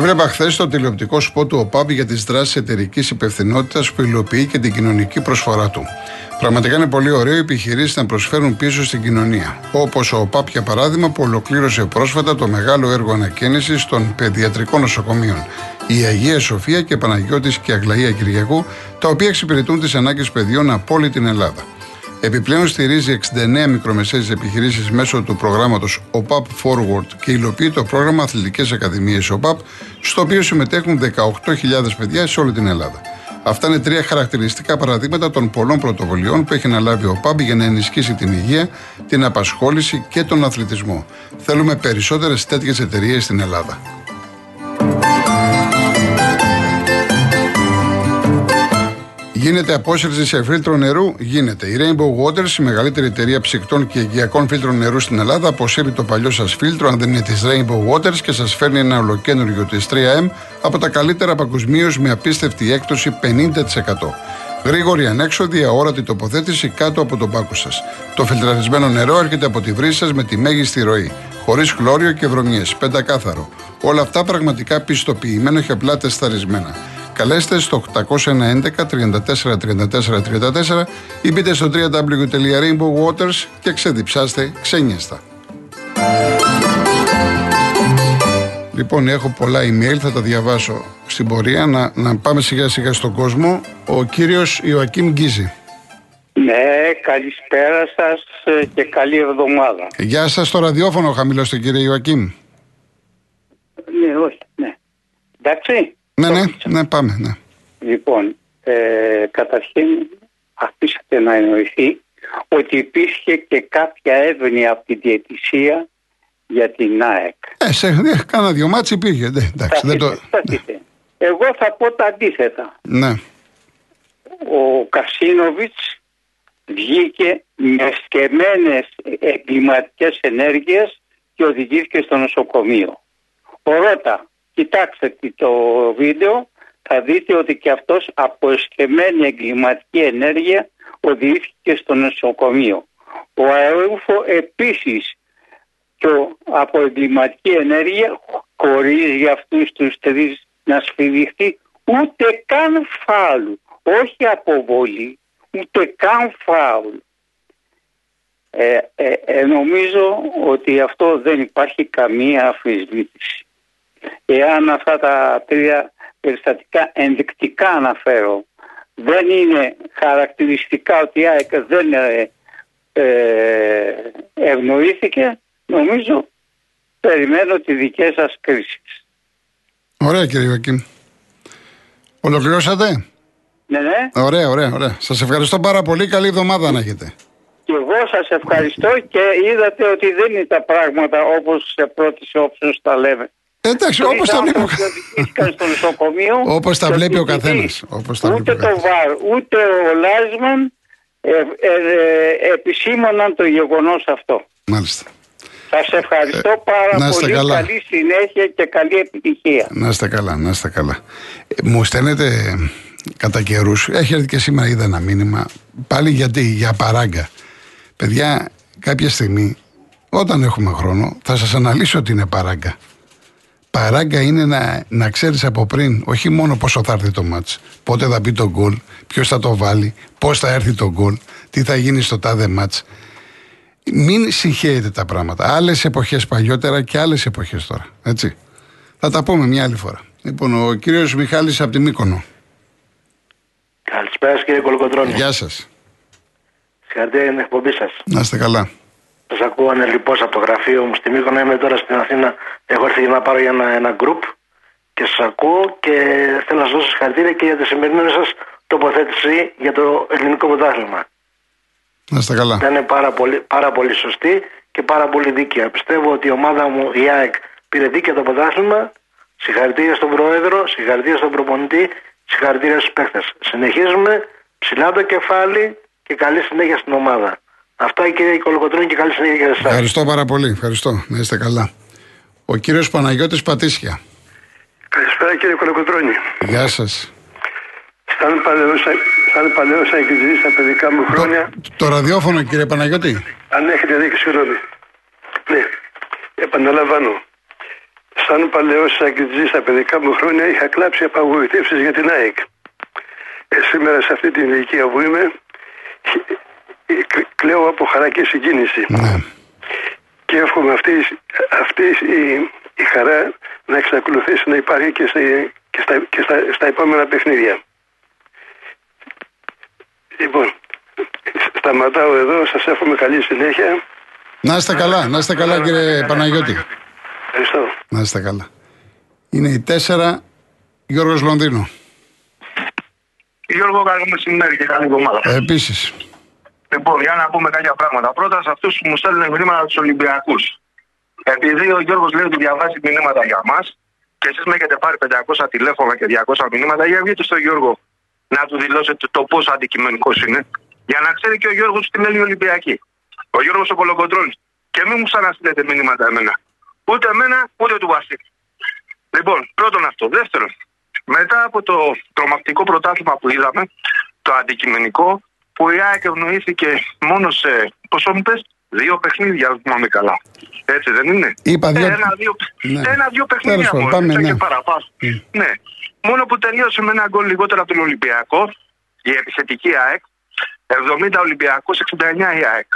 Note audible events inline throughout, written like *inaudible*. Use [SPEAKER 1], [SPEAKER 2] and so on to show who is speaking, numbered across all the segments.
[SPEAKER 1] Έβλεπα χθες το τηλεοπτικό σπότ του ΟΠΑΠ για τις δράσεις εταιρικής υπευθυνότητας που υλοποιεί και την κοινωνική προσφορά του. Πραγματικά είναι πολύ ωραίο οι επιχειρήσεις να προσφέρουν πίσω στην κοινωνία. Όπως ο ΟΠΑΠ, για παράδειγμα, που ολοκλήρωσε πρόσφατα το μεγάλο έργο ανακαίνησης των παιδιατρικών νοσοκομείων. Η Αγία Σοφία και Παναγιώτης και Αγλαία Κυριακού, τα οποία εξυπηρετούν τις ανάγκες παιδιών από όλη την Ελλάδα. Επιπλέον στηρίζει 69 μικρομεσαίες επιχειρήσεις μέσω του προγράμματος OPAP Forward και υλοποιεί το πρόγραμμα Αθλητικές Ακαδημίες OPAP, στο οποίο συμμετέχουν 18.000 παιδιά σε όλη την Ελλάδα. Αυτά είναι τρία χαρακτηριστικά παραδείγματα των πολλών πρωτοβολιών που έχει αναλάβει ο ΠΑΠ για να ενισχύσει την υγεία, την απασχόληση και τον αθλητισμό. Θέλουμε περισσότερες τέτοιες εταιρείες στην Ελλάδα. Γίνεται απόσυρση σε φίλτρο νερού, γίνεται. Η Rainbow Waters, η μεγαλύτερη εταιρεία ψυκτών και οικιακών φίλτρων νερού στην Ελλάδα, αποσύρει το παλιό σας φίλτρο, αν δεν είναι της Rainbow Waters, και σας φέρνει ένα ολοκένουργιο της 3M από τα καλύτερα παγκοσμίως με απίστευτη έκπτωση 50%. Γρήγορη ανέξοδη, αόρατη τοποθέτηση κάτω από τον πάκο σας. Το φιλτραρισμένο νερό έρχεται από τη βρύση σας με τη μέγιστη ροή. Χωρίς χλώριο και βρωμιές. Πεντακάθαρο. Όλα αυτά πραγματικά πιστοποιημένο και απλά τεσταρισμένα. Καλέστε στο 811 34 34 34 ή μπείτε στο www.rainbowwaters και ξεδιψάστε ξένιαστα. Λοιπόν, έχω πολλά email, θα τα διαβάσω στην πορεία. Να, να πάμε σιγά σιγά στον κόσμο. Ο κύριος Ιωακίμ Γκίζη.
[SPEAKER 2] Ναι, καλησπέρα σας και καλή εβδομάδα.
[SPEAKER 1] Γεια σας, στο ραδιόφωνο χαμηλώστε κύριε Ιωακίμ.
[SPEAKER 2] Ναι, όχι, ναι. Εντάξει.
[SPEAKER 1] Ναι, ναι, ναι, πάμε, ναι.
[SPEAKER 2] Λοιπόν, ε, καταρχήν αφήσατε να εννοηθεί ότι υπήρχε και κάποια εύνοια από τη διαιτησία για την ΑΕΚ.
[SPEAKER 1] Ε, σε ναι, κάνα δυο μάτς υπήρχε. Ναι, εντάξει, δεν το...
[SPEAKER 2] Ναι. Εγώ θα πω τα αντίθετα.
[SPEAKER 1] Ναι.
[SPEAKER 2] Ο Κασίνοβιτς βγήκε με σκεμμένες εγκληματικές ενέργειες και οδηγήθηκε στο νοσοκομείο. Ο Ρώτα κοιτάξτε το βίντεο θα δείτε ότι και αυτός από εσκεμμένη εγκληματική ενέργεια οδηγήθηκε στο νοσοκομείο. Ο Αεούφο επίσης και από εγκληματική ενέργεια χωρίς για αυτούς τους τρεις να σφυριχθεί ούτε καν φάουλ, όχι αποβολή, ούτε καν φάουλ. Ε, ε, ε, νομίζω ότι αυτό δεν υπάρχει καμία αφισβήτηση. Εάν αυτά τα τρία περιστατικά ενδεικτικά αναφέρω, δεν είναι χαρακτηριστικά ότι η ΑΕΚ δεν ε, ε, ευνοήθηκε, νομίζω περιμένω τη δική σας κρίση.
[SPEAKER 1] Ωραία κύριε Ιωακήμ. Ολοκληρώσατε;
[SPEAKER 2] Ναι, ναι.
[SPEAKER 1] Ωραία, ωραία, ωραία. Σας ευχαριστώ πάρα πολύ. Καλή εβδομάδα να έχετε.
[SPEAKER 2] Και εγώ σας ευχαριστώ και είδατε ότι δεν είναι τα πράγματα όπως σε πρώτης όψεως τα λέμε.
[SPEAKER 1] Εντάξει, όπως τα βλέπει. *laughs* Όπως τα βλέπει ο καθένας.
[SPEAKER 2] Ούτε το ΒΑΡ, ούτε ο Λάσμαν ε, ε, ε, επισήμαναν το γεγονός αυτό.
[SPEAKER 1] Μάλιστα.
[SPEAKER 2] Σας ευχαριστώ ε, πάρα πολύ. Καλά. Καλή συνέχεια και καλή επιτυχία.
[SPEAKER 1] Να είστε καλά, να είστε καλά. Ε, μου στέλνετε κατά καιρούς, έχει έρθει και σήμερα είδα ένα μήνυμα, πάλι γιατί, για παράγκα. Παιδιά, κάποια στιγμή, όταν έχουμε χρόνο, θα σας αναλύσω ότι είναι παράγκα. Παράγκα είναι να, να ξέρεις από πριν όχι μόνο πόσο θα έρθει το μάτς, πότε θα μπει το γκολ, ποιος θα το βάλει, πώς θα έρθει το γκολ, τι θα γίνει στο τάδε μάτς. Μην συγχαίρετε τα πράγματα. Άλλες εποχές παλιότερα και άλλες εποχές τώρα. Έτσι. Θα τα πούμε μια άλλη φορά. Λοιπόν, ο κύριος Μιχάλης από τη Μύκονο.
[SPEAKER 3] Καλησπέρα κύριε Κολοκοτρώνη.
[SPEAKER 1] Γεια σας.
[SPEAKER 3] Συγχαρητήρια για την εκπομπή σας.
[SPEAKER 1] Να είστε καλά.
[SPEAKER 3] Σα ακούω ανελειπώ από το γραφείο μου στη Μύκονο. Είμαι τώρα στην Αθήνα. Έχω έρθει για να πάρω για ένα, ένα group και σας ακούω και θέλω να σας δώσω συγχαρητήρια και για τη σημερινή σας τοποθέτηση για το ελληνικό πρωτάθλημα.
[SPEAKER 1] Να είστε καλά.
[SPEAKER 3] Ήταν πάρα πολύ, πάρα πολύ σωστή και πάρα πολύ δίκαια. Πιστεύω ότι η ομάδα μου, η ΑΕΚ, πήρε δίκαια το πρωτάθλημα. Συγχαρητήρια στον Πρόεδρο, συγχαρητήρια στον προπονητή, συγχαρητήρια στους παίχτε. Συνεχίζουμε ψηλά το κεφάλι και καλή συνέχεια στην ομάδα. Αυτά κύριε Κολοκοτρώνη και καλή συνέχεια για εσάς.
[SPEAKER 1] Ευχαριστώ πάρα πολύ. Ευχαριστώ. Να είστε καλά. Ο κύριος Παναγιώτης Πατήσια.
[SPEAKER 4] Καλησπέρα κύριε Κολοκοτρώνη.
[SPEAKER 1] Γεια σας.
[SPEAKER 4] Σαν παλαιό σαν στα παιδικά μου χρόνια.
[SPEAKER 1] Το, το ραδιόφωνο κύριε Παναγιώτη.
[SPEAKER 4] Αν έχετε δίκιο, συγγνώμη. Ναι, επαναλαμβάνω. Σαν παλαιό ακριτζή στα παιδικά μου χρόνια είχα κλάψει απαγοητεύσεις για την ΑΕΚ. Ε, σήμερα σε αυτή την ηλικία που είμαι, ε, κλαίω από χαρά και συγκίνηση.
[SPEAKER 1] Ναι.
[SPEAKER 4] Και εύχομαι αυτής, αυτής η, η χαρά να εξακολουθήσει να υπάρχει και, σε, και, στα, και στα, στα επόμενα παιχνίδια. Λοιπόν, σταματάω εδώ, σας εύχομαι καλή συνέχεια.
[SPEAKER 1] Να είστε καλά, να είστε καλά κύριε Παναγιώτη.
[SPEAKER 4] Ευχαριστώ.
[SPEAKER 1] Να είστε καλά. Είναι η τέσσερα Γιώργος Λονδίνο.
[SPEAKER 5] Γιώργο, καλό μεσημέρι και καλή εβδομάδα.
[SPEAKER 1] Ε, Επίσης.
[SPEAKER 5] Λοιπόν, για να πούμε κάποια πράγματα. Πρώτα σε αυτούς που μου στέλνουν μηνύματα τους Ολυμπιακούς. Επειδή ο Γιώργος λέει ότι διαβάζει μηνύματα για μας και εσείς με έχετε πάρει 500 τηλέφωνα και 200 μηνύματα, για βγείτε στο Γιώργο να του δηλώσετε το πόσο αντικειμενικός είναι. Για να ξέρει και ο Γιώργος τι λέει η Ολυμπιακή. Ο Γιώργος ο Κολοκοντρόλη. Και μην μου ξαναστείλετε μηνύματα εμένα. Ούτε εμένα, ούτε του Βασίλη. Λοιπόν, πρώτον αυτό. Δεύτερον, μετά από το τρομακτικό πρωτάθλημα που είδαμε, το αντικειμενικό, που η ΑΕΚ ευνοήθηκε μόνο σε, πόσο μου πες, δύο παιχνίδια, αν θυμάμαι καλά. Έτσι δεν είναι;
[SPEAKER 1] Είπα δύο-
[SPEAKER 5] Ένα-δύο
[SPEAKER 1] Ναι.
[SPEAKER 5] ένα-δύο παιχνίδια
[SPEAKER 1] Τέλος πάντων,
[SPEAKER 5] μόνο,
[SPEAKER 1] πάμε,
[SPEAKER 5] ήταν
[SPEAKER 1] ναι.
[SPEAKER 5] και παραπάνω. Ναι. Μόνο που τελείωσε με ένα γκολ λιγότερο από τον Ολυμπιακό, η επιθετική ΑΕΚ, 70 Ολυμπιακός, 69 η ΑΕΚ.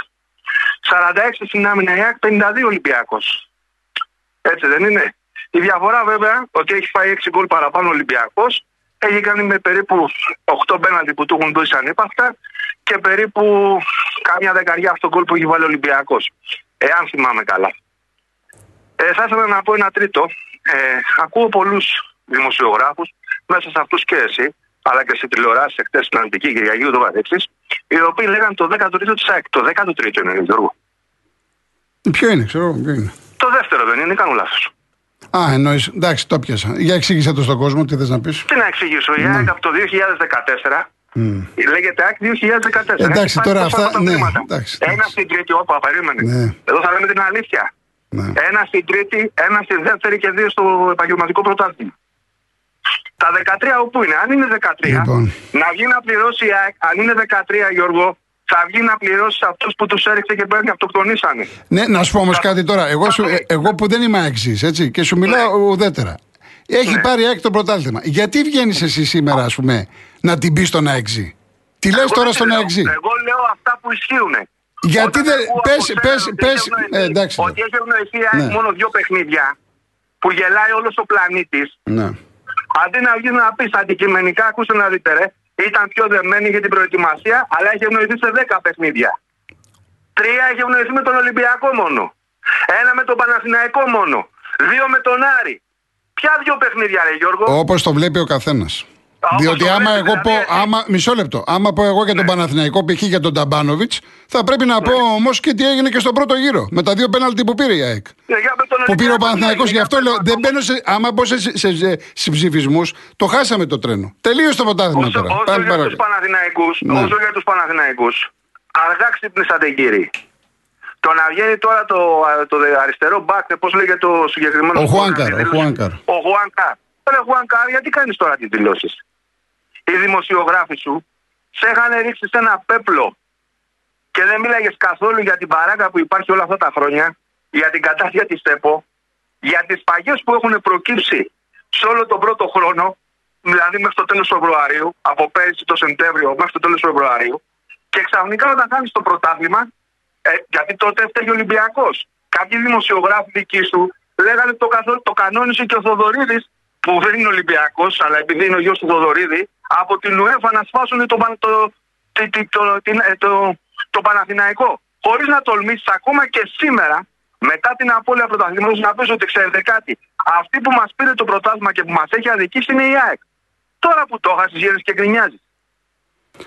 [SPEAKER 5] 46 στην άμυνα η ΑΕΚ, 52 Ολυμπιακός. Έτσι δεν είναι; Η διαφορά βέβαια ότι έχει φάει 6 γκολ παραπάνω ο Ολυμπιακός. Έχει κάνει με περίπου 8 πέναλτι που του έχουν δώσει ανύπαρκτα και περίπου κάμια δεκαριά αυτό γκολ που έχει βάλει ο Ολυμπιακός. Εάν θυμάμαι καλά. Ε, θα ήθελα να πω ένα τρίτο. Ε, ακούω πολλούς δημοσιογράφους, μέσα σε αυτούς και εσύ, αλλά και σε τηλεοράσεις εχθές στην Αντική Κυριακή ούτως καθεξής, οι οποίοι λέγανε το 13ο της ΑΕΚ. Το 13ο είναι, Γιώργο.
[SPEAKER 1] Ποιο είναι, ξέρω εγώ, ποιο είναι.
[SPEAKER 5] Το δεύτερο δεν είναι, κάνω λάθος.
[SPEAKER 1] Α, εννοείς. Εντάξει, το πιάσα. Για εξήγησε το στον κόσμο, τι θες να πεις.
[SPEAKER 5] Τι να εξηγήσω, η ΑΕΚ από το 2014 λέγεται ΑΕΚ 2014.
[SPEAKER 1] Εντάξει,
[SPEAKER 5] Έχει πάρει
[SPEAKER 1] τώρα
[SPEAKER 5] τόσα
[SPEAKER 1] αυτά-
[SPEAKER 5] πρωταθλήματα.
[SPEAKER 1] ναι, εντάξει,
[SPEAKER 5] Ένα
[SPEAKER 1] εντάξει.
[SPEAKER 5] στην τρίτη, όπα, περίμενε.
[SPEAKER 1] Ναι.
[SPEAKER 5] Εδώ θα λέμε την αλήθεια.
[SPEAKER 1] Ναι.
[SPEAKER 5] Ένα στην τρίτη, ένα στη δεύτερη και δύο στο επαγγελματικό πρωτάθλημα. Τα 13 όπου είναι, αν είναι 13,
[SPEAKER 1] Λοιπόν.
[SPEAKER 5] να βγει να πληρώσει η ΑΕΚ, αν είναι 13 Γιώργο, θα βγει να πληρώσει αυτούς που τους έριξε και παίρνει αυτοκτονήσανε.
[SPEAKER 1] Ναι, να σου πω όμως κάτι τώρα. Εγώ, σου, ε, εγώ που δεν είμαι αξή, έτσι, και σου μιλάω
[SPEAKER 5] Ναι.
[SPEAKER 1] ουδέτερα. Έχει πάρει ΑΕΚ το πρωτάθλημα. Γιατί βγαίνεις εσύ σήμερα, ας πούμε, να την πεις στον ΑΕΚ. Τι λες
[SPEAKER 5] Εγώ
[SPEAKER 1] τώρα
[SPEAKER 5] δεν
[SPEAKER 1] στον
[SPEAKER 5] λέω.
[SPEAKER 1] ΑΕΚ.
[SPEAKER 5] Εγώ λέω αυτά που ισχύουν.
[SPEAKER 1] Γιατί
[SPEAKER 5] Όταν
[SPEAKER 1] δεν-
[SPEAKER 5] ακούω
[SPEAKER 1] πες-
[SPEAKER 5] από σένα
[SPEAKER 1] πες-
[SPEAKER 5] ότι
[SPEAKER 1] πες-
[SPEAKER 5] έχεις ευνοηθεί-
[SPEAKER 1] ε, εντάξει.
[SPEAKER 5] Ότι έχεις ευνοηθεί η ΑΕΚ
[SPEAKER 1] Ναι.
[SPEAKER 5] μόνο δύο παιχνίδια που γελάει όλος ο πλανήτης.
[SPEAKER 1] Ναι.
[SPEAKER 5] Αντί να βγεις να πεις αντικειμενικά, ακούστε να δείτε, ρε, ήταν πιο δεμένη για την προετοιμασία, αλλά έχει ευνοηθεί σε 10 παιχνίδια. Τρία έχει ευνοηθεί με τον Ολυμπιακό μόνο. Ένα με τον Παναθηναϊκό μόνο. Δύο με τον Άρη. Ποια δύο παιχνίδια, ρε Γιώργο;
[SPEAKER 1] Όπως το βλέπει ο καθένας.
[SPEAKER 5] Όπως
[SPEAKER 1] Διότι
[SPEAKER 5] το
[SPEAKER 1] άμα
[SPEAKER 5] βλέπει,
[SPEAKER 1] εγώ πω,
[SPEAKER 5] δηλαδή, εσύ-
[SPEAKER 1] άμα, μισό λεπτό, άμα πω εγώ για τον Παναθηναϊκό π.χ. για τον Ταμπάνοβιτς, θα πρέπει να πω όμως και τι έγινε και στον πρώτο γύρο. Με τα δύο πέναλτι που πήρε η ΑΕΚ.
[SPEAKER 5] Ε, για με τον
[SPEAKER 1] Που πήρε ο
[SPEAKER 5] Ολυμπιακό,
[SPEAKER 1] Παναθηναϊκός,
[SPEAKER 5] ναι,
[SPEAKER 1] γι' αυτό
[SPEAKER 5] για
[SPEAKER 1] λέω,
[SPEAKER 5] τον
[SPEAKER 1] δεν μπαίνω σε. Άμα μπω σε, σε, σε, σε ψηφισμού, το χάσαμε το τρένο. Τελείωσε το πρωτάθλημα
[SPEAKER 5] Όσο,
[SPEAKER 1] τώρα.
[SPEAKER 5] όσο
[SPEAKER 1] Πάμε
[SPEAKER 5] για τους
[SPEAKER 1] παρακάτω.
[SPEAKER 5] Παναθηναϊκούς,
[SPEAKER 1] Ναι.
[SPEAKER 5] όσο για τους Παναθηναϊκούς, αργά ξύπνησατε κύριοι. Το να βγαίνει τώρα το, το αριστερό μπακ, πώς λέγεται το συγκεκριμένο...
[SPEAKER 1] Ο
[SPEAKER 5] σκορ,
[SPEAKER 1] Χουάνκαρ,
[SPEAKER 5] τη
[SPEAKER 1] ο
[SPEAKER 5] δήλωση;
[SPEAKER 1] Χουάνκαρ.
[SPEAKER 5] Ο Χουάνκαρ. Ρε Χουάνκαρ, γιατί κάνεις τώρα τις δηλώσεις; Οι δημοσιογράφοι σου σε είχαν ρίξει σε ένα πέπλο και δεν μίλαγες καθόλου για την παράκα που υπάρχει όλα αυτά τα χρόνια, για την κατάσταση της ΤΕΠΟ, για τις παγιές που έχουν προκύψει σε όλο τον πρώτο χρόνο, δηλαδή μέχρι το τέλος Φεβρουαρίου, από πέρυσι το Σεπτέμβριο μέχρι το τέλος Φεβρουαρίου, και ξαφνικά όταν χάνεις το πρωτάθλημα, ε, γιατί τότε έφταιγε ο Ολυμπιακός. Κάποιοι δημοσιογράφοι δικοί σου λέγανε το, καθόλου, το κανόνισε και ο Θοδωρίδης, που δεν είναι Ολυμπιακός, αλλά επειδή είναι ο γιος του Θοδωρίδη, από την UEFA να σφάσουν το, παν- το, το, το, το, την- ε, το, το Παναθηναϊκό. Χωρίς να τολμήσεις ακόμα και σήμερα, μετά την απώλεια πρωταθλήματος, να πεις ότι ξέρετε κάτι. Αυτή που μας πήρε το πρωτάθλημα και που μας έχει αδικήσει είναι η ΑΕΚ. Τώρα που το έχασες γύρεις και γκρινιάζεις.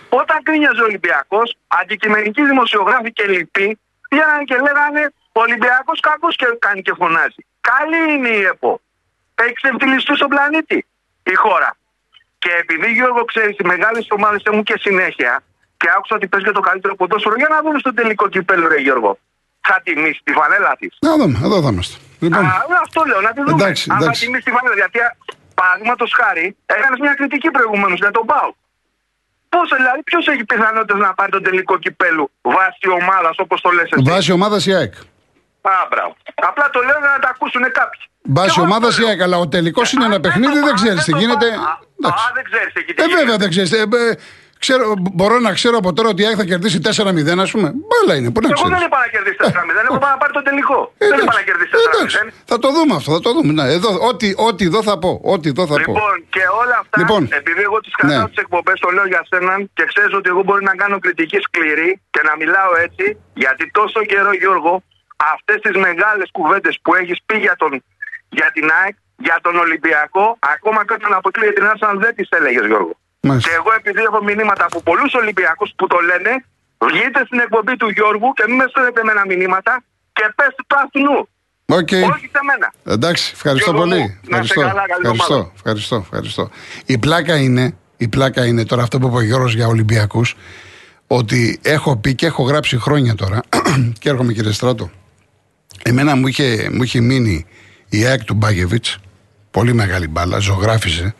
[SPEAKER 5] Όταν κρίνιαζε ο Ολυμπιακός, αντικειμενικοί δημοσιογράφοι και λοιποί πήγαν και λέγανε Ο Ολυμπιακός κακός και κάνει και φωνάζει. Καλή είναι η ΕΠΟ. Θα εξευτελιστεί στον πλανήτη η χώρα. Και επειδή Γιώργο ξέρεις, οι μεγάλες ομάδες έχουν και συνέχεια και άκουσα ότι παίζει και το καλύτερο ποδόσφαιρο, για να δούμε στο τελικό κυπέλο, ρε Γιώργο. Θα τιμήσεις τη φανέλα της.
[SPEAKER 1] Να δούμε, εδώ θα είμαστε. Λοιπόν,
[SPEAKER 5] Α, αυτό λέω, να τη δούμε.
[SPEAKER 1] Εντάξει,
[SPEAKER 5] Αν θα
[SPEAKER 1] εντάξει.
[SPEAKER 5] τιμήσεις τη φανέλα. Γιατί, παραδείγματος χάρη, έκανες μια κριτική προηγουμένως για τον Πάου. Πόσο δηλαδή, ποιος έχει πιθανότητες να πάρει τον τελικό κυπέλου βάσει ομάδας όπως το λες εσύ;
[SPEAKER 1] βάση ομάδας η ΑΕΚ.
[SPEAKER 5] Α, μπράβο. Απλά το λέω για να τα ακούσουν κάποιοι.
[SPEAKER 1] Μπάση
[SPEAKER 5] Και εγώ
[SPEAKER 1] ομάδα
[SPEAKER 5] αυτό
[SPEAKER 1] η
[SPEAKER 5] λέω.
[SPEAKER 1] ΑΕΚ, αλλά ο τελικός είναι
[SPEAKER 5] Α,
[SPEAKER 1] ένα παιχνίδι,
[SPEAKER 5] το
[SPEAKER 1] δεν
[SPEAKER 5] πα-
[SPEAKER 1] ξέρεις τι
[SPEAKER 5] το
[SPEAKER 1] γίνεται.
[SPEAKER 5] πα- Α,
[SPEAKER 1] Εντάξει.
[SPEAKER 5] Α, δεν ξέρεις εκεί τι
[SPEAKER 1] Ε,
[SPEAKER 5] γίνεται.
[SPEAKER 1] βέβαια δεν ξέρεις. Ε, ε, ξέρω, μπορώ να ξέρω από τώρα ότι η ΑΕΚ θα κερδίσει 4-0, ας πούμε. Μπάλα είναι, πού να
[SPEAKER 5] Εγώ
[SPEAKER 1] ξέρεις.
[SPEAKER 5] δεν είπα να κερδίσει 4-0, εγώ είπα να πάρει το τελικό. Δεν είπα να κερδίσει 4-0.
[SPEAKER 1] Θα το δούμε αυτό, θα το δούμε. Ναι, εδώ, ό,τι, ό,τι εδώ θα πω. Ό,τι εδώ θα πω.
[SPEAKER 5] Λοιπόν, και όλα αυτά,
[SPEAKER 1] Λοιπόν.
[SPEAKER 5] επειδή εγώ τις κρατάω
[SPEAKER 1] Ναι.
[SPEAKER 5] τις εκπομπές, το λέω για σέναν και ξέρεις ότι εγώ μπορεί να κάνω κριτική σκληρή και να μιλάω έτσι, γιατί τόσο καιρό, Γιώργο, αυτές τις μεγάλες κουβέντες που έχεις πει για, τον, για την ΑΕΚ, για τον Ολυμπιακό, ακόμα και όταν αποκλείεται την Arsenal δεν τις έλεγες, Γιώργο.
[SPEAKER 1] Μάλιστα.
[SPEAKER 5] Και εγώ επειδή έχω μηνύματα από πολλούς Ολυμπιακούς που το λένε, βγείτε στην εκπομπή του Γιώργου και μην με στέλνετε με ένα μηνύματα και πέστε το αυτού.
[SPEAKER 1] Οκ.
[SPEAKER 5] Όχι σε μένα.
[SPEAKER 1] Εντάξει, ευχαριστώ
[SPEAKER 5] Γιώργο
[SPEAKER 1] πολύ.
[SPEAKER 5] μου, να είσαι
[SPEAKER 1] Ευχαριστώ.
[SPEAKER 5] καλά, καλή
[SPEAKER 1] ευχαριστώ,
[SPEAKER 5] εβδομάδα.
[SPEAKER 1] ευχαριστώ, ευχαριστώ. Η πλάκα είναι, η πλάκα είναι τώρα αυτό που είπε ο Γιώργος για Ολυμπιακούς ότι έχω πει και έχω γράψει χρόνια τώρα *clears throat* και έρχομαι κύριε Στράτο. Εμένα μου είχε, μου είχε μείνει η ΑΕΚ του Μπάγεβιτς πολύ μεγάλη μπάλα, ζωγράφιζε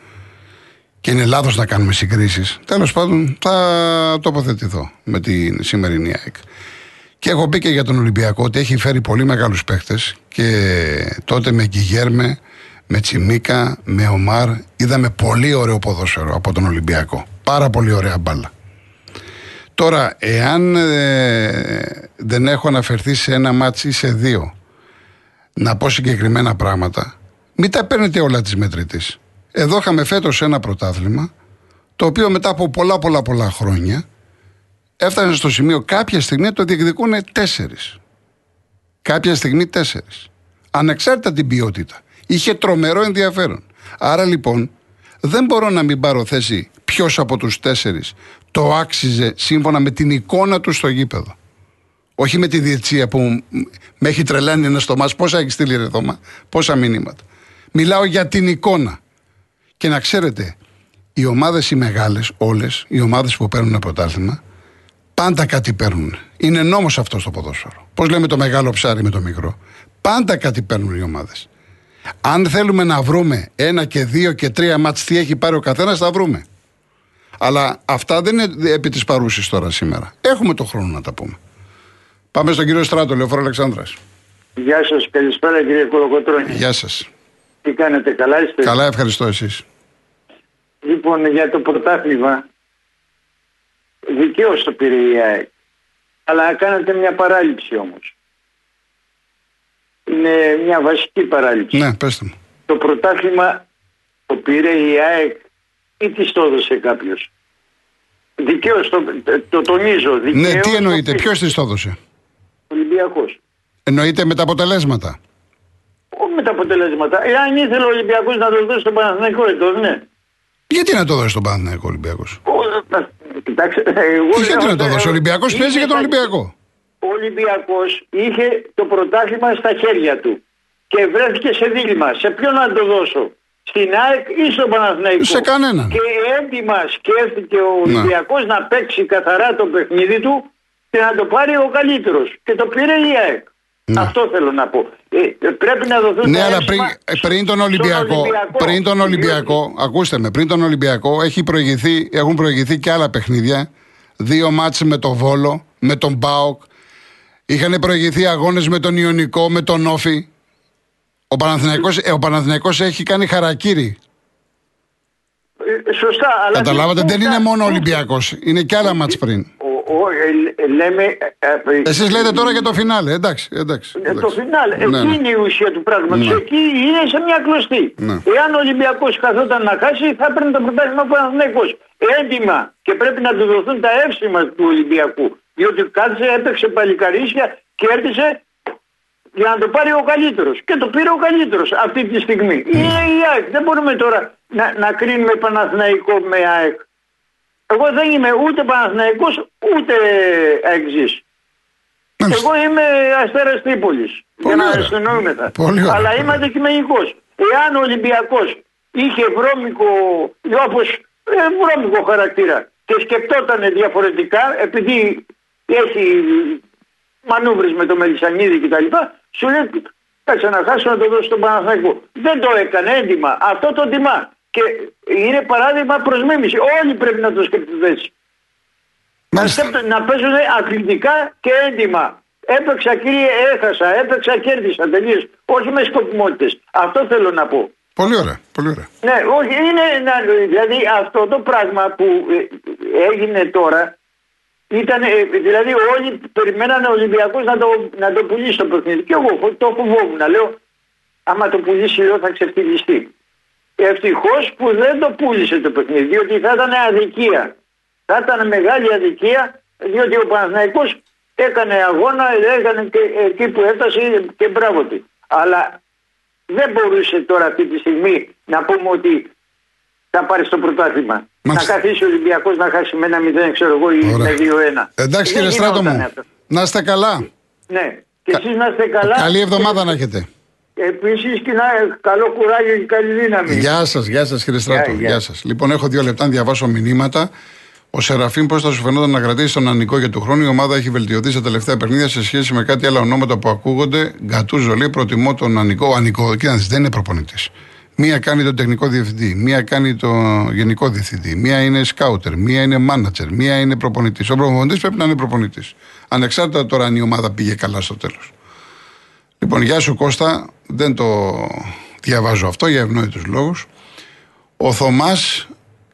[SPEAKER 1] και είναι λάθος να κάνουμε συγκρίσεις. Τέλος πάντων θα τοποθετηθώ με τη σημερινή ΑΕΚ. Και έχω πει και για τον Ολυμπιακό ότι έχει φέρει πολύ μεγάλους παίχτες και τότε με Γκυγέρμε, με Τσιμίκα, με Ομάρ είδαμε πολύ ωραίο ποδόσφαιρο από τον Ολυμπιακό. Πάρα πολύ ωραία μπάλα. Τώρα, εάν ε, δεν έχω αναφερθεί σε ένα ματς ή σε δύο να πω συγκεκριμένα πράγματα, μην τα παίρνετε όλα τοις μετρητοίς. Εδώ είχαμε φέτος ένα πρωτάθλημα το οποίο μετά από πολλά πολλά πολλά χρόνια έφτανε στο σημείο κάποια στιγμή να το διεκδικούν τέσσερις. Κάποια στιγμή τέσσερις. Ανεξάρτητα την ποιότητα. Είχε τρομερό ενδιαφέρον. Άρα λοιπόν δεν μπορώ να μην πάρω θέση ποιος από τους τέσσερις το άξιζε σύμφωνα με την εικόνα του στο γήπεδο. Όχι με τη διετσία που μ- με έχει τρελάνει ένα στο μας. Πόσα έχεις στείλει ρε Θωμά, πόσα μηνύματα; Μιλάω για την εικόνα. Και να ξέρετε, οι ομάδες οι μεγάλες, όλες, οι ομάδες που παίρνουν πρωτάθλημα, πάντα κάτι παίρνουν. Είναι νόμος αυτός στο ποδόσφαιρο. Πώς λέμε το μεγάλο ψάρι με το μικρό. Πάντα κάτι παίρνουν οι ομάδες. Αν θέλουμε να βρούμε ένα και δύο και τρία μάτς τι έχει πάρει ο καθένας, θα βρούμε. Αλλά αυτά δεν είναι επί της παρούσης τώρα σήμερα. Έχουμε το χρόνο να τα πούμε. Πάμε στον κύριο Στράτο, Λεωφόρο Αλεξάνδρας.
[SPEAKER 6] Γεια σας, καλησπέρα κύριε Κολοκοτρώνη.
[SPEAKER 1] Γεια σας.
[SPEAKER 6] Τι κάνετε, καλά είστε;
[SPEAKER 1] Καλά, ευχαριστώ εσείς.
[SPEAKER 6] Λοιπόν, για το πρωτάθλημα, δικαίως το πήρε η ΑΕΚ. Αλλά κάνατε μια παράληψη όμως. Είναι μια βασική παράληψη.
[SPEAKER 1] Ναι, πέστε μου.
[SPEAKER 6] Το πρωτάθλημα το πήρε η ΑΕΚ ή της το έδωσε κάποιος; Δικαίως το, το τονίζω. Δικαίως
[SPEAKER 1] Ναι, τι
[SPEAKER 6] το
[SPEAKER 1] εννοείτε,
[SPEAKER 6] πήρε.
[SPEAKER 1] ποιος της το έδωσε;
[SPEAKER 6] Ολυμπιακός.
[SPEAKER 1] Εννοείται με τα αποτελέσματα.
[SPEAKER 6] Όχι με τα αποτελέσματα. Εάν ήθελε ο Ολυμπιακός να το δώσει στον Παναθηναϊκό, ε, το ναι.
[SPEAKER 1] Γιατί να το δώσει τον Παναθηναϊκό Ολυμπιακός;
[SPEAKER 6] Ο- να- Κοιτάξτε, εγώ
[SPEAKER 1] Τι γιατί
[SPEAKER 6] λέω-
[SPEAKER 1] να το δώσει; Ο Ολυμπιακός
[SPEAKER 6] είχε
[SPEAKER 1] παίζει για τον
[SPEAKER 6] τα-
[SPEAKER 1] Ολυμπιακό.
[SPEAKER 6] Ο Ολυμπιακός είχε το πρωτάθλημα στα χέρια του και βρέθηκε σε δίλημα. Σε ποιον να το δώσω, στην ΑΕΚ ή στον Παναθηναϊκό;
[SPEAKER 1] Σε κανέναν.
[SPEAKER 6] Και έντιμας σκέφτηκε ο
[SPEAKER 1] Ναι.
[SPEAKER 6] Ολυμπιακός να παίξει καθαρά το παιχνίδι του και να το πάρει ο καλύτερος. Και το πήρε η ΑΕΚ.
[SPEAKER 1] Ναι.
[SPEAKER 6] Αυτό θέλω να πω. Ε, πρέπει να δοθούν
[SPEAKER 1] Ναι,
[SPEAKER 6] τα
[SPEAKER 1] αλλά
[SPEAKER 6] εύσημα
[SPEAKER 1] πριν, πριν τον
[SPEAKER 6] στον
[SPEAKER 1] Ολυμπιακό, πριν τον Ολυμπιακό, ακούστε με, πριν τον Ολυμπιακό έχει προηγηθεί, έχουν προηγηθεί και άλλα παιχνίδια. Δύο μάτς με τον Βόλο, με τον Μπάοκ. Είχαν προηγηθεί αγώνες με τον Ιωνικό, με τον Όφη. Ο Παναθηναϊκός, ε, ο Παναθηναϊκός έχει κάνει χαρακτήρι.
[SPEAKER 6] Ε, Σωστά, αλλά.
[SPEAKER 1] Καταλάβατε, δεν είναι μόνο ο
[SPEAKER 6] ο
[SPEAKER 1] Ολυμπιακός, είναι και άλλα μάτς πριν.
[SPEAKER 6] Ο- ε, ε, λέμε. ε, ε,
[SPEAKER 1] Εσείς λέτε τώρα για το φινάλε, εντάξει, εντάξει.
[SPEAKER 6] Ε, Το
[SPEAKER 1] εντάξει.
[SPEAKER 6] φινάλε.
[SPEAKER 1] Ναι,
[SPEAKER 6] Εκεί
[SPEAKER 1] ναι.
[SPEAKER 6] είναι η ουσία του πράγματος.
[SPEAKER 1] Ναι.
[SPEAKER 6] Εκεί είναι σε μια κλωστή.
[SPEAKER 1] Ναι.
[SPEAKER 6] Εάν ο Ολυμπιακός καθόταν να χάσει, θα παίρνει το πρωτάθλημα ο Παναθυναϊκό. Έντιμα. Και πρέπει να του δοθούν τα εύσημα του Ολυμπιακού. Διότι κάθισε, έπαιξε παλικαρίσια, κέρδισε για να το πάρει ο καλύτερος. Και το πήρε ο καλύτερος αυτή τη στιγμή.
[SPEAKER 1] Ναι.
[SPEAKER 6] Είναι η ΑΕΚ. Δεν μπορούμε τώρα να, να κρίνουμε Παναθηναϊκό με ΑΕΚ. Εγώ δεν είμαι ούτε Παναθηναϊκός ούτε ΑΕΚΖΙΣ.
[SPEAKER 1] Μάλιστα.
[SPEAKER 6] Εγώ είμαι αστέρας Τρίπολης. Για
[SPEAKER 1] Πολύ
[SPEAKER 6] να
[SPEAKER 1] ωραία.
[SPEAKER 6] συνεννοούμεθα.
[SPEAKER 1] Πολύ ωραία.
[SPEAKER 6] Αλλά είμαι αντικειμενικός. Εάν ο Ολυμπιακός είχε βρώμικο, όπως βρώμικο χαρακτήρα και σκεπτόταν διαφορετικά, επειδή έχει μανούβρες με το Μελισανίδη κτλ. Σου λέει, κάτσε να χάσω να το δώσω στον Παναθηναϊκό. Δεν το έκανε έντιμα. Αυτό το τιμά. Και είναι παράδειγμα προς μίμηση. Όλοι πρέπει να το σκεφτούν έτσι. Να,
[SPEAKER 1] Μάλιστα.
[SPEAKER 6] σκέπτονται- να παίζουν αθλητικά και έντιμα. Έπαιξα κύριε, έχασα, έπαιξα, κέρδισα τελείως. Όχι με σκοπιμότητες. Αυτό θέλω να πω.
[SPEAKER 1] Πολύ ωραία. Πολύ ωραία.
[SPEAKER 6] Ναι, όχι, είναι. να- Δηλαδή αυτό το πράγμα που ε, έγινε τώρα ήταν. ε, Δηλαδή όλοι περιμένανε ο Ολυμπιακός να το, να το πουλήσει το παιχνίδι. Και εγώ φο- το φοβόμουν. Λέω, άμα το πουλήσει, λέω, θα ξεφτυλιστεί. Ευτυχώς που δεν το πούλησε το παιχνίδι, διότι θα ήταν αδικία. Θα ήταν μεγάλη αδικία, διότι ο Παναθηναϊκός έκανε αγώνα, έκανε και εκεί που έφτασε και μπράβο του. Αλλά δεν μπορούσε τώρα αυτή τη στιγμή να πούμε ότι θα πάρει στο πρωτάθλημα.
[SPEAKER 1] Μάλιστα.
[SPEAKER 6] Να καθίσει ο Ολυμπιακός να χάσει με ένα 0, ξέρω εγώ, ή
[SPEAKER 1] Ωραία.
[SPEAKER 6] με 2-1.
[SPEAKER 1] Εντάξει
[SPEAKER 6] Δεν
[SPEAKER 1] κύριε Στράτο
[SPEAKER 6] γινόταν
[SPEAKER 1] μου,
[SPEAKER 6] αυτό.
[SPEAKER 1] να είστε καλά.
[SPEAKER 6] Ναι. Και εσείς να είστε καλά.
[SPEAKER 1] Καλή εβδομάδα να έχετε.
[SPEAKER 6] Επίσης και να καλό κουράγιο και καλή δύναμη.
[SPEAKER 1] Γεια σας, γεια σας κύριε Στράτο.
[SPEAKER 6] Γεια, γεια.
[SPEAKER 1] Γεια σας. Λοιπόν, έχω δύο λεπτά να διαβάσω μηνύματα. Ο Σεραφείμ, πώς θα σου φαινόταν να κρατήσεις τον Ανικό για του χρόνου. Η ομάδα έχει βελτιωθεί στα τελευταία παιχνίδια σε σχέση με κάτι άλλα ονόματα που ακούγονται. Γκατούζο λέει: Προτιμώ τον Ανικό. Ο Ανικό, κοίτα, δεν είναι προπονητής. Μία κάνει τον τεχνικό διευθυντή, μία κάνει τον γενικό διευθυντή, μία είναι σκάουτερ, μία είναι μάνατζερ, μία είναι προπονητής. Ο προπονητής πρέπει να είναι προπονητής. Ανεξάρτητα τώρα αν η ομάδα πήγε καλά στο τέλος. Λοιπόν, γεια σου Κώστα, δεν το διαβάζω αυτό για ευνόητους λόγους. Ο Θωμάς,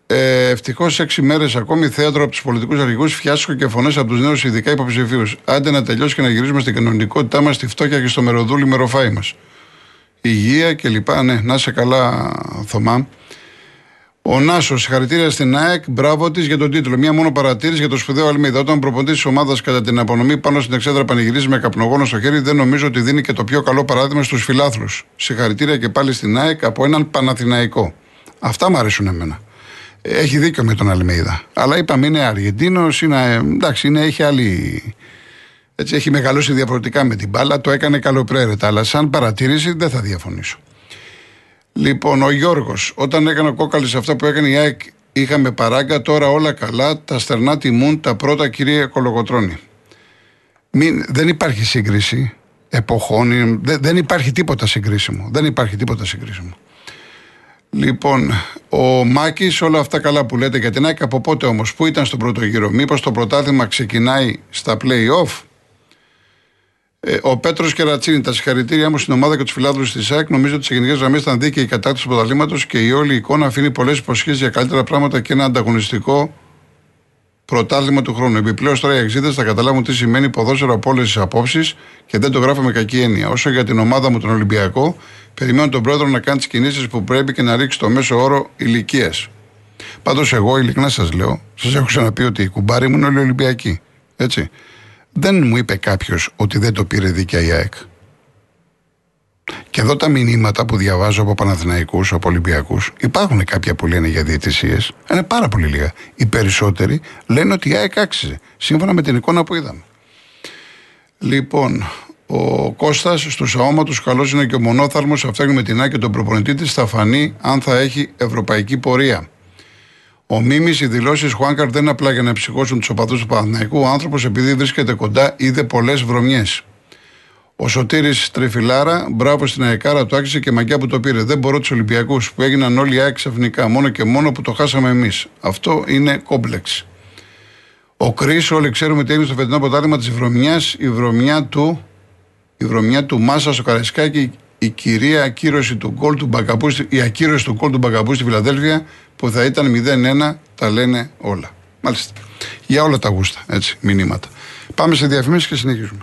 [SPEAKER 1] ε, ευτυχώς έξι μέρες ακόμη θέατρο από τους πολιτικούς αρχηγούς, φιάσκο και φωνές από τους νέους ειδικά υποψηφίους. Άντε να τελειώσει και να γυρίσουμε στην κανονικότητά μας, στη φτώχεια και στο μεροδούλι μεροφάι μας. Υγεία κλπ. Ναι, να είσαι καλά, Θωμά. Ο Νάσος, συγχαρητήρια στην ΑΕΚ, μπράβο της για τον τίτλο. Μία μόνο παρατήρηση για το σπουδαίο Αλμίδα. Όταν προποντή της ομάδας κατά την απονομή πάνω στην εξέδρα πανηγυρίζει με καπνογόνο στο χέρι, δεν νομίζω ότι δίνει και το πιο καλό παράδειγμα στους φιλάθλους. Συγχαρητήρια και πάλι στην ΑΕΚ από έναν Παναθηναϊκό. Αυτά μου αρέσουν εμένα. Έχει δίκιο με τον Αλμίδα. Αλλά είπαμε είναι Αργεντίνος, είναι, εντάξει, είναι, έχει άλλη. Έτσι, έχει μεγαλώσει διαφορετικά με την μπάλα, το έκανε καλοπρέρετα. Αλλά σαν παρατήρηση δεν θα διαφωνήσω. Λοιπόν, ο Γιώργος, όταν έκανε ο κόκαλη αυτά που έκανε η ΑΕΚ, είχαμε παράγκα. Τώρα όλα καλά. Τα στερνά τιμούν τα πρώτα, κυρία Κολογοτρόνη. Μην, δεν υπάρχει σύγκριση εποχών. είναι- δεν, δεν υπάρχει τίποτα συγκρίσιμο. Δεν υπάρχει τίποτα συγκρίσιμο. Λοιπόν, ο Μάκης, όλα αυτά καλά που λέτε για την ΑΕΚ, από πότε όμως, πού ήταν στον πρώτο γύρο, Μήπως το πρωτάθλημα ξεκινάει στα play-off; Ε, ο Πέτρος Κερατσίνη, τα συγχαρητήριά μου στην ομάδα και τους φιλάδου της ΑΕΚ. Νομίζω ότι σε γενικές γραμμές ήταν δίκαιη η κατάκτηση του πρωταθλήματος και η όλη εικόνα αφήνει πολλές υποσχέσεις για καλύτερα πράγματα και ένα ανταγωνιστικό πρωτάθλημα του χρόνου. Επιπλέον, τώρα οι αξίδε θα καταλάβουν τι σημαίνει ποδόσφαιρο από όλες τις απόψεις και δεν το γράφω με κακή έννοια. Όσο για την ομάδα μου, τον Ολυμπιακό, περιμένω τον πρόεδρο να κάνει τις κινήσεις που πρέπει και να ρίξει το μέσο όρο ηλικίας. Πάντως, εγώ ειλικρινά σας λέω, σας έχω ξαναπεί ότι οι κουμπάροι μου είναι όλοι Ολυμπιακοί. Έτσι. Δεν μου είπε κάποιος ότι δεν το πήρε δίκαια η ΑΕΚ. Και εδώ τα μηνύματα που διαβάζω από Παναθηναϊκούς, από Ολυμπιακούς, υπάρχουν κάποια που λένε για διαιτησίες. Είναι πάρα πολύ λίγα. Οι περισσότεροι λένε ότι η ΑΕΚ άξιζε. Σύμφωνα με την εικόνα που είδαμε. Λοιπόν, ο Κώστας στους αόματους καλός είναι και ο μονόθαλμος αυτά με την ΑΕΚ και τον προπονητή της θα φανεί αν θα έχει ευρωπαϊκή πορεία. Ο Μίμης, οι δηλώσεις Χουάνκαρ δεν είναι απλά για να ψυχώσουν τους οπαδούς του Παναθηναϊκού. Ο άνθρωπος, επειδή βρίσκεται κοντά, είδε πολλές βρωμιές. Ο Σωτήρης Τρεφιλάρα, μπράβο στην Αεκάρα, το άξιζε και μαγιά που το πήρε. Δεν μπορώ τους Ολυμπιακούς που έγιναν όλοι ΑΕΚ ξαφνικά, μόνο και μόνο που το χάσαμε εμείς. Αυτό είναι κόμπλεξ. Ο Κρι, όλοι ξέρουμε τι έγινε στο φετινό ποτάλημα τη βρωμιά, η βρωμιά του, η βρωμιά του Μάσα στο Καραϊσκάκι, η κυρία ακύρωση του γκολ του Μπακαπού, στη- η ακύρωση του γκολ του Μπακαπού στη Φιλαδέλφια που θα ήταν 0-1, τα λένε όλα. Μάλιστα. Για όλα τα γούστα, έτσι, μηνύματα. Πάμε σε διαφημίσεις και συνεχίζουμε.